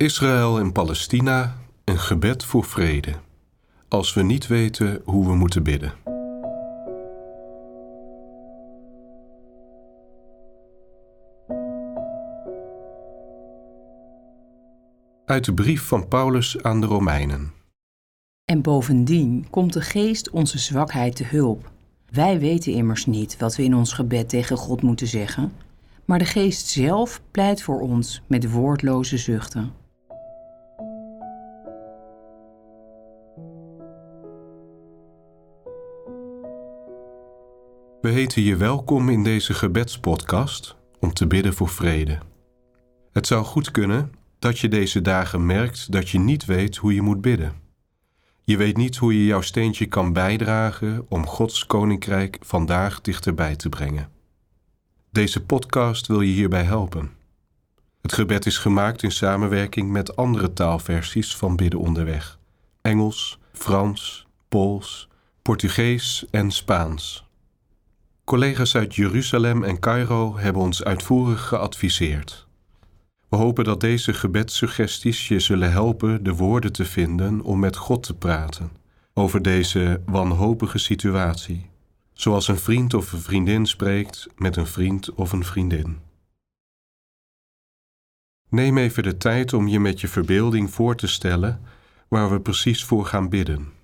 Israël en Palestina, een gebed voor vrede. Als we niet weten hoe we moeten bidden. Uit de brief van Paulus aan de Romeinen. En bovendien komt de geest onze zwakheid te hulp. Wij weten immers niet wat we in ons gebed tegen God moeten zeggen, maar de geest zelf pleit voor ons met woordloze zuchten. We heten je welkom in deze gebedspodcast om te bidden voor vrede. Het zou goed kunnen dat je deze dagen merkt dat je niet weet hoe je moet bidden. Je weet niet hoe je jouw steentje kan bijdragen om Gods koninkrijk vandaag dichterbij te brengen. Deze podcast wil je hierbij helpen. Het gebed is gemaakt in samenwerking met andere taalversies van Bidden onderweg: Engels, Frans, Pools, Portugees en Spaans. Collega's uit Jeruzalem en Cairo hebben ons uitvoerig geadviseerd. We hopen dat deze gebedssuggesties je zullen helpen de woorden te vinden om met God te praten over deze wanhopige situatie, zoals een vriend of een vriendin spreekt met een vriend of een vriendin. Neem even de tijd om je met je verbeelding voor te stellen waar we precies voor gaan bidden.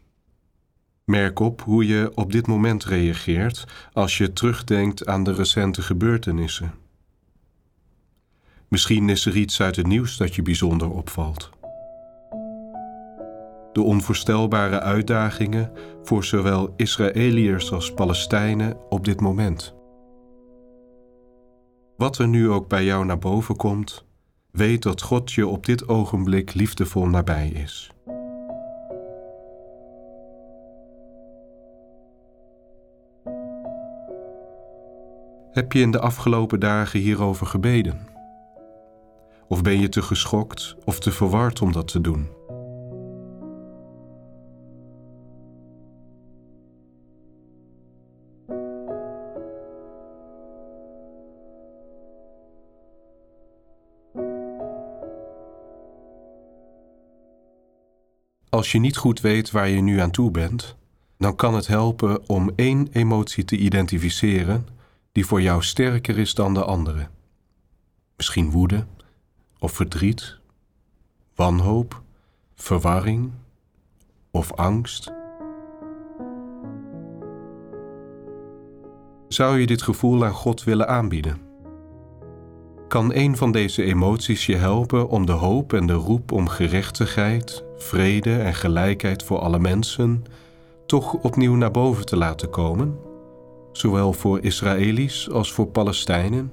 Merk op hoe je op dit moment reageert als je terugdenkt aan de recente gebeurtenissen. Misschien is er iets uit het nieuws dat je bijzonder opvalt. De onvoorstelbare uitdagingen voor zowel Israëliërs als Palestijnen op dit moment. Wat er nu ook bij jou naar boven komt, weet dat God je op dit ogenblik liefdevol nabij is. Heb je in de afgelopen dagen hierover gebeden? Of ben je te geschokt of te verward om dat te doen? Als je niet goed weet waar je nu aan toe bent, dan kan het helpen om één emotie te identificeren die voor jou sterker is dan de andere. Misschien woede of verdriet, wanhoop, verwarring of angst. Zou je dit gevoel aan God willen aanbieden? Kan een van deze emoties je helpen om de hoop en de roep om gerechtigheid, vrede en gelijkheid voor alle mensen toch opnieuw naar boven te laten komen? Zowel voor Israëli's als voor Palestijnen?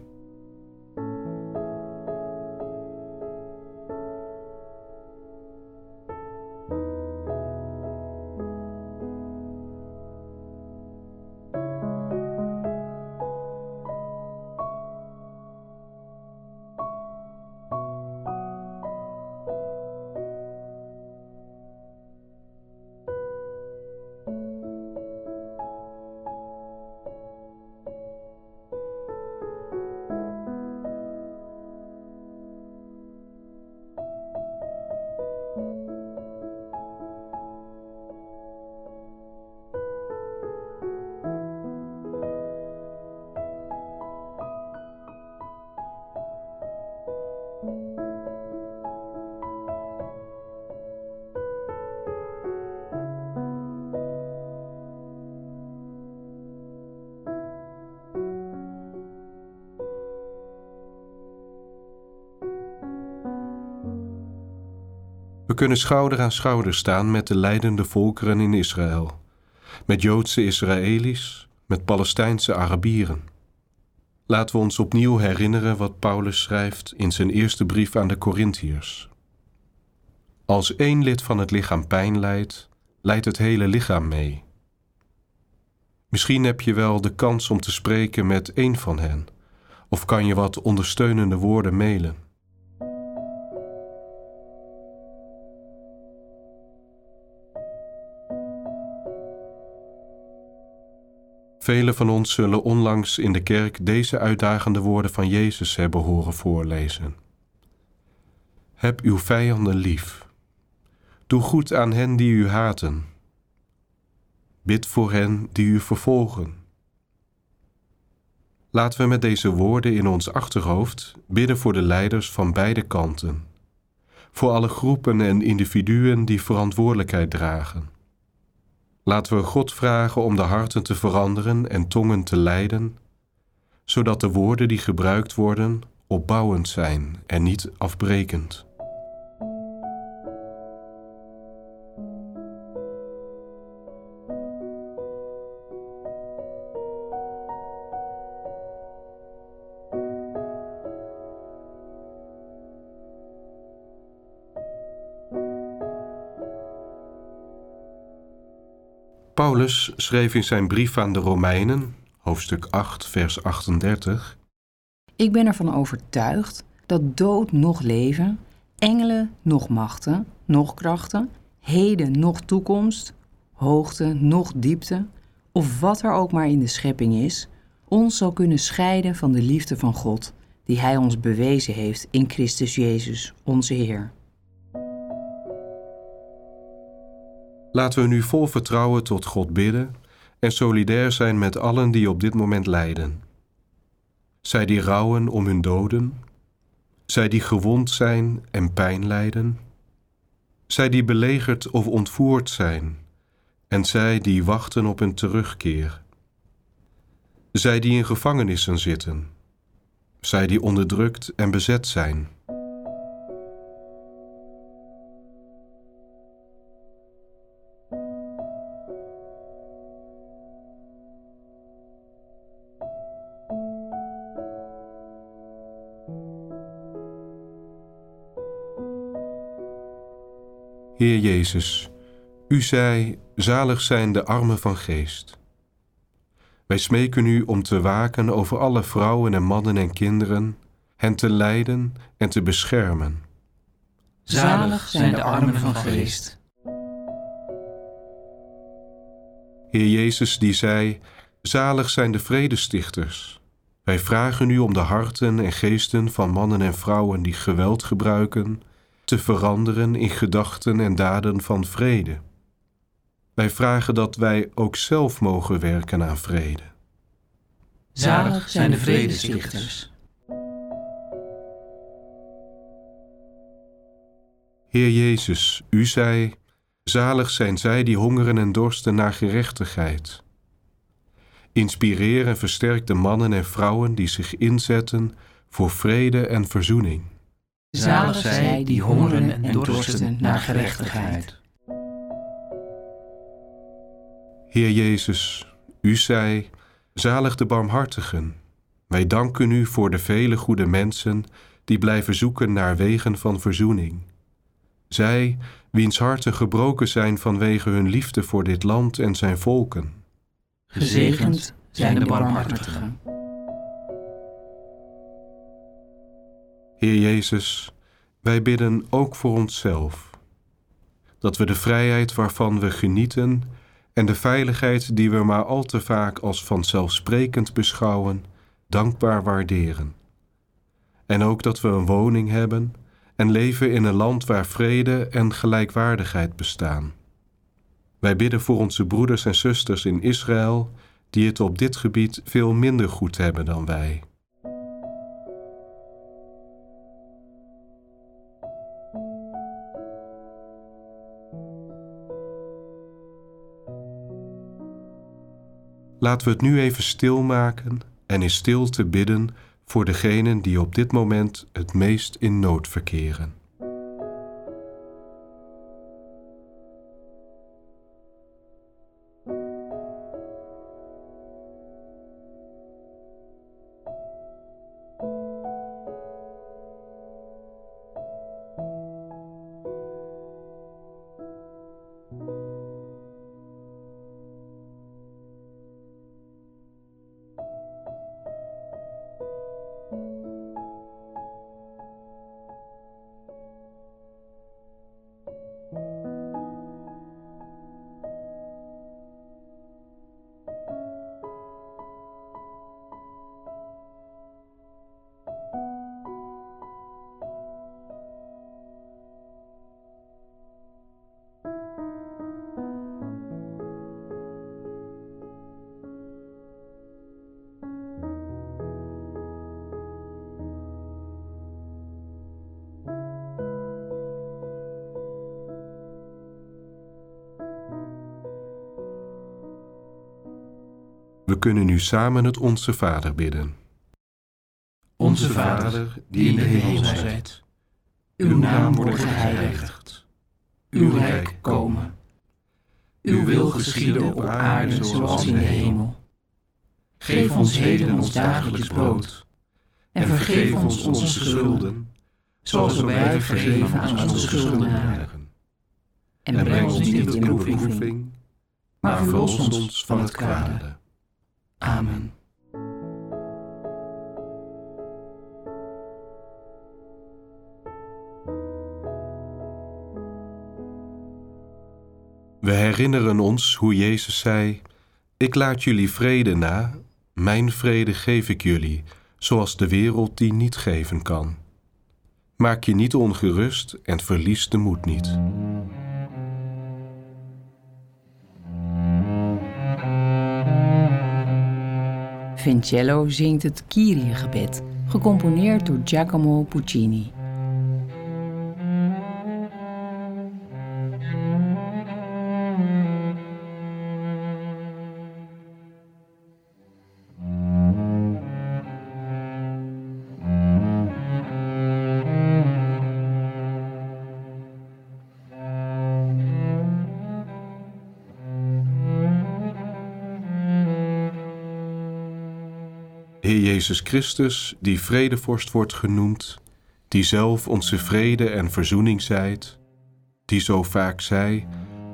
We kunnen schouder aan schouder staan met de leidende volkeren in Israël, met Joodse Israëli's, met Palestijnse Arabieren. Laten we ons opnieuw herinneren wat Paulus schrijft in zijn eerste brief aan de Corinthiërs. Als één lid van het lichaam pijn lijdt, lijdt het hele lichaam mee. Misschien heb je wel de kans om te spreken met één van hen, of kan je wat ondersteunende woorden mailen. Velen van ons zullen onlangs in de kerk deze uitdagende woorden van Jezus hebben horen voorlezen. Heb uw vijanden lief. Doe goed aan hen die u haten. Bid voor hen die u vervolgen. Laten we met deze woorden in ons achterhoofd bidden voor de leiders van beide kanten, voor alle groepen en individuen die verantwoordelijkheid dragen. Laten we God vragen om de harten te veranderen en tongen te leiden, zodat de woorden die gebruikt worden opbouwend zijn en niet afbrekend. Paulus schreef in zijn brief aan de Romeinen, hoofdstuk 8, vers 38. Ik ben ervan overtuigd dat dood nog leven, engelen nog machten, nog krachten, heden nog toekomst, hoogte nog diepte, of wat er ook maar in de schepping is, ons zal kunnen scheiden van de liefde van God, die Hij ons bewezen heeft in Christus Jezus, onze Heer. Laten we nu vol vertrouwen tot God bidden en solidair zijn met allen die op dit moment lijden. Zij die rouwen om hun doden, zij die gewond zijn en pijn lijden, zij die belegerd of ontvoerd zijn en zij die wachten op een terugkeer, zij die in gevangenissen zitten, zij die onderdrukt en bezet zijn Heer Jezus, U zei, zalig zijn de armen van geest. Wij smeken U om te waken over alle vrouwen en mannen en kinderen, hen te leiden en te beschermen. Zalig zijn de armen van geest. Heer Jezus die zei, zalig zijn de vredestichters. Wij vragen U om de harten en geesten van mannen en vrouwen die geweld gebruiken, te veranderen in gedachten en daden van vrede. Wij vragen dat wij ook zelf mogen werken aan vrede. Zalig zijn de vredestichters. Heer Jezus, u zei, zalig zijn zij die hongeren en dorsten naar gerechtigheid. Inspireer en versterk de mannen en vrouwen die zich inzetten voor vrede en verzoening. Zalig zij die hongeren en dorsten naar gerechtigheid. Heer Jezus, u zei, zalig de barmhartigen. Wij danken u voor de vele goede mensen die blijven zoeken naar wegen van verzoening. Zij, wiens harten gebroken zijn vanwege hun liefde voor dit land en zijn volken. Gezegend zijn de barmhartigen. Heer Jezus, wij bidden ook voor onszelf. Dat we de vrijheid waarvan we genieten en de veiligheid die we maar al te vaak als vanzelfsprekend beschouwen, dankbaar waarderen. En ook dat we een woning hebben en leven in een land waar vrede en gelijkwaardigheid bestaan. Wij bidden voor onze broeders en zusters in Israël, die het op dit gebied veel minder goed hebben dan wij. Laten we het nu even stilmaken en in stilte bidden voor degenen die op dit moment het meest in nood verkeren. We kunnen nu samen het Onze Vader bidden. Onze Vader, die in de hemel zijt, uw naam wordt geheiligd, uw rijk komen. Uw wil geschieden op aarde zoals in de hemel. Geef ons heden ons dagelijks brood en vergeef ons onze schulden, zoals wij vergeven aan onze schuldenaren. En breng ons niet in beproeving, maar verlos ons van het kwade. Amen. We herinneren ons hoe Jezus zei: Ik laat jullie vrede na, mijn vrede geef ik jullie, zoals de wereld die niet geven kan. Maak je niet ongerust en verlies de moed niet. Vincello zingt het Kyrie-gebed, gecomponeerd door Giacomo Puccini. Jezus Christus, die vredevorst wordt genoemd, die zelf onze vrede en verzoening zijt, die zo vaak zei,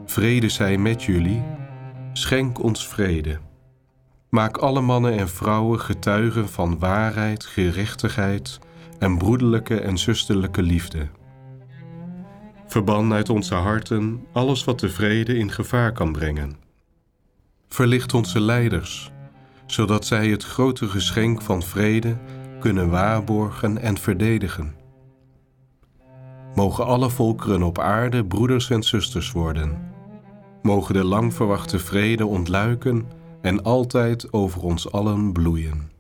vrede zij met jullie, schenk ons vrede. Maak alle mannen en vrouwen getuigen van waarheid, gerechtigheid en broederlijke en zusterlijke liefde. Verban uit onze harten alles wat de vrede in gevaar kan brengen. Verlicht onze leiders, zodat zij het grote geschenk van vrede kunnen waarborgen en verdedigen. Mogen alle volkeren op aarde broeders en zusters worden. Mogen de lang verwachte vrede ontluiken en altijd over ons allen bloeien.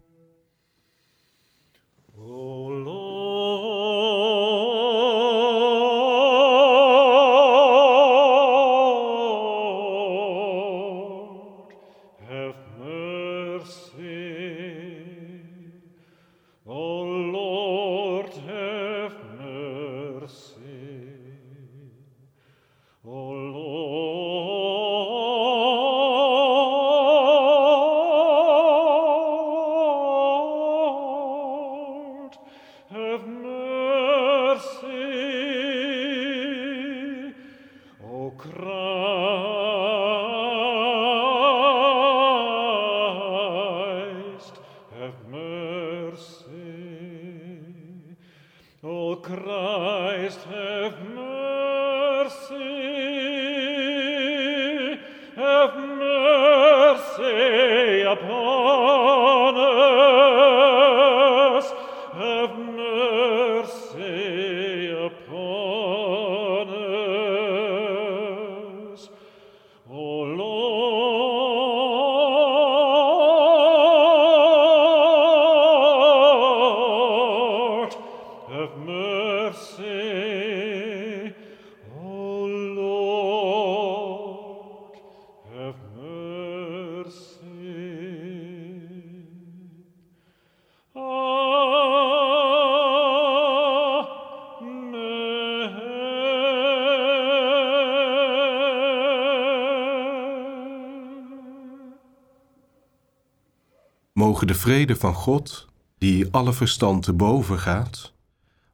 De vrede van God, die alle verstand te boven gaat,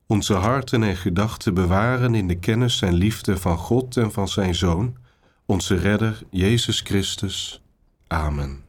onze harten en gedachten bewaren in de kennis en liefde van God en van Zijn Zoon, onze Redder Jezus Christus. Amen.